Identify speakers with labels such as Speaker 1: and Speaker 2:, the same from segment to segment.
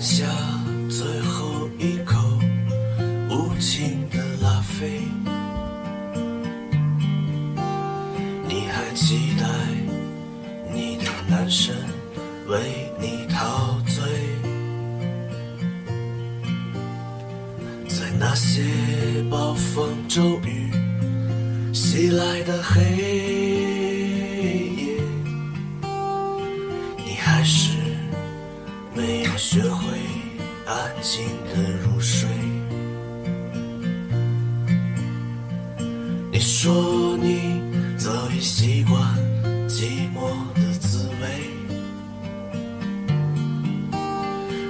Speaker 1: 咽下最后一口无情的拉菲，你还期待你的男神为你陶醉。在那些暴风骤雨袭来的黑夜。你还是没有学会。静的入睡。你说你早已习惯寂寞的滋味，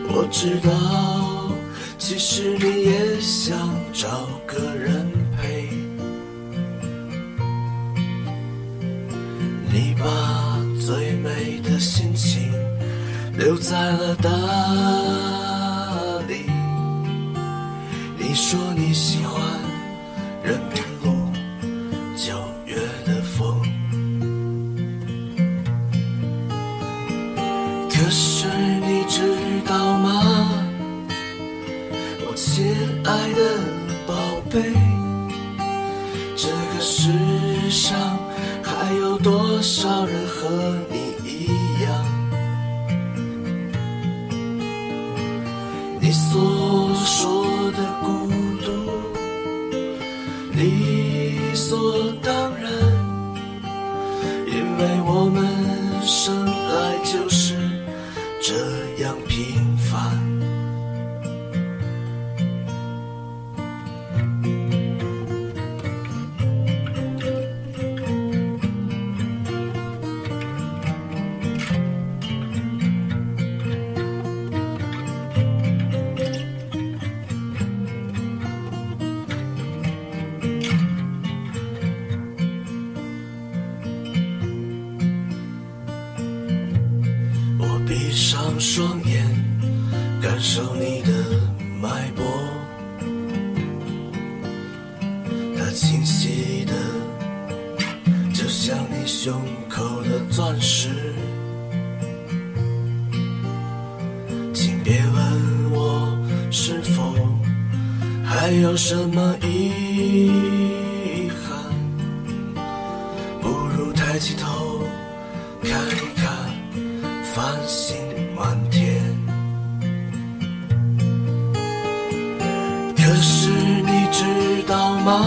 Speaker 1: 我知道，其实你也想找个人陪。你把最美的心情留在了大。你说你喜欢人民路九月的风，可是你知道吗，我亲爱的宝贝，这个世上还有多少人和闭上双眼，感受你的脉搏，它清晰的，就像你胸口的钻石。请别问我是否还有什么遗憾，不如抬起头看。星满天。可是你知道吗，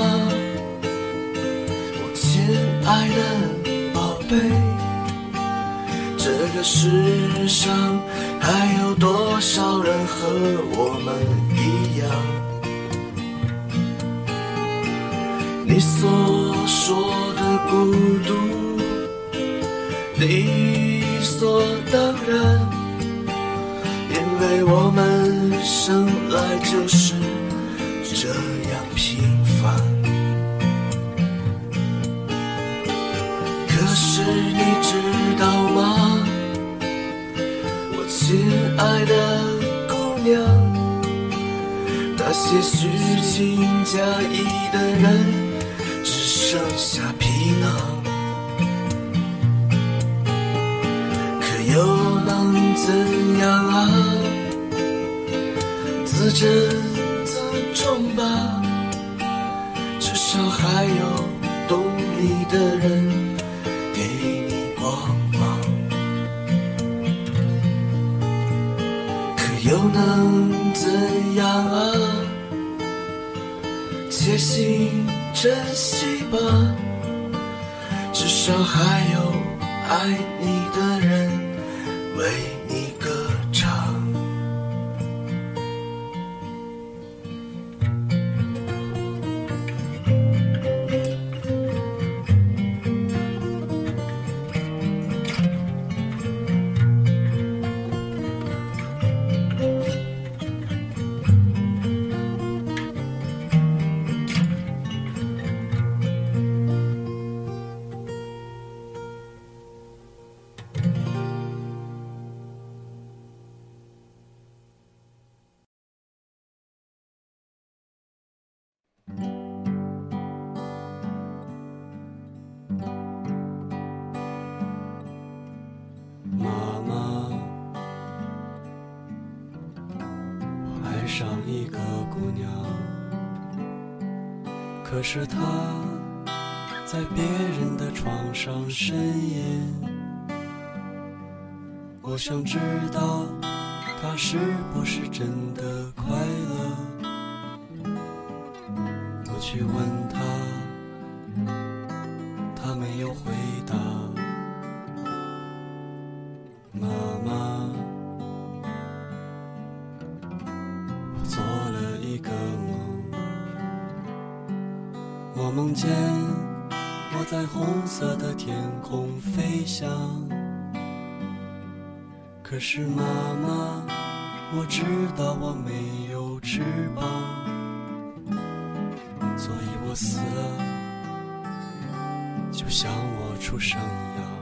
Speaker 1: 我亲爱的宝贝，这个世上还有多少人和我们一样？你所说的孤独，你理所当然，因为我们生来就是这样平凡。可是你知道吗，我亲爱的姑娘，那些虚情假意的人，只剩下皮囊。又能怎样啊？自珍自重吧，至少还有懂你的人给你光芒。可又能怎样啊？且行珍惜吧，至少还有爱你的人为你
Speaker 2: 可是他在别人的床上呻吟，我想知道他是不是真的快乐。我去问看见我在红色的天空飞翔，可是妈妈，我知道我没有翅膀，所以我死了，就像我出生一样。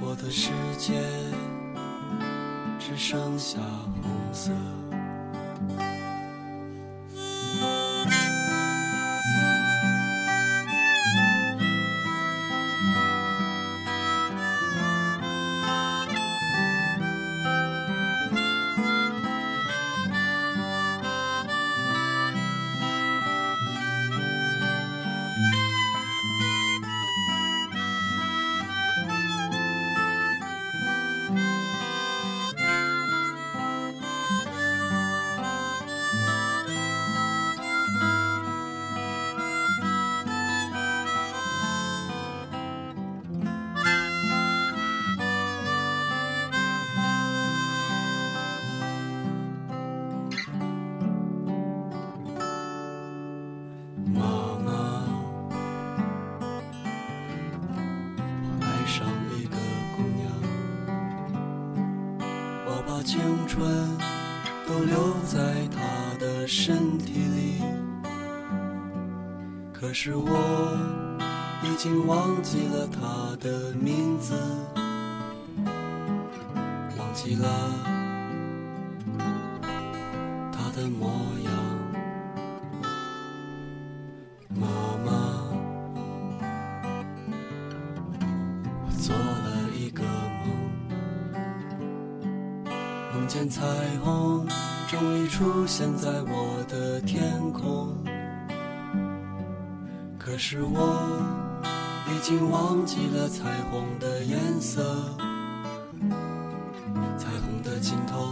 Speaker 2: 我的世界只剩下红色。青春都留在他的身体里，可是我已经忘记了他的名字，忘记了他的模样。终于出现在我的天空。可是我已经忘记了彩虹的颜色，彩虹的尽头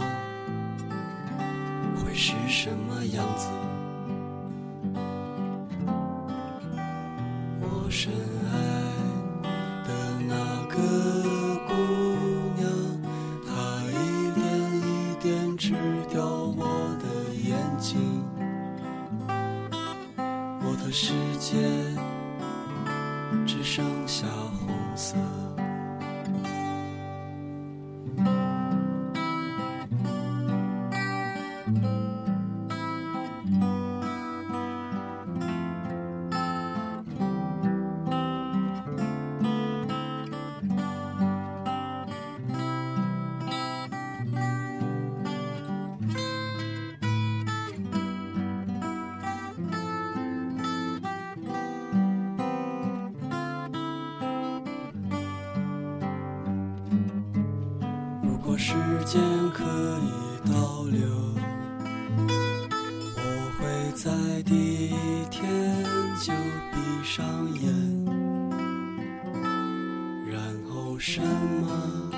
Speaker 2: 会是什么样子？我深时间可以倒流，我会在第一天就闭上眼，然后什么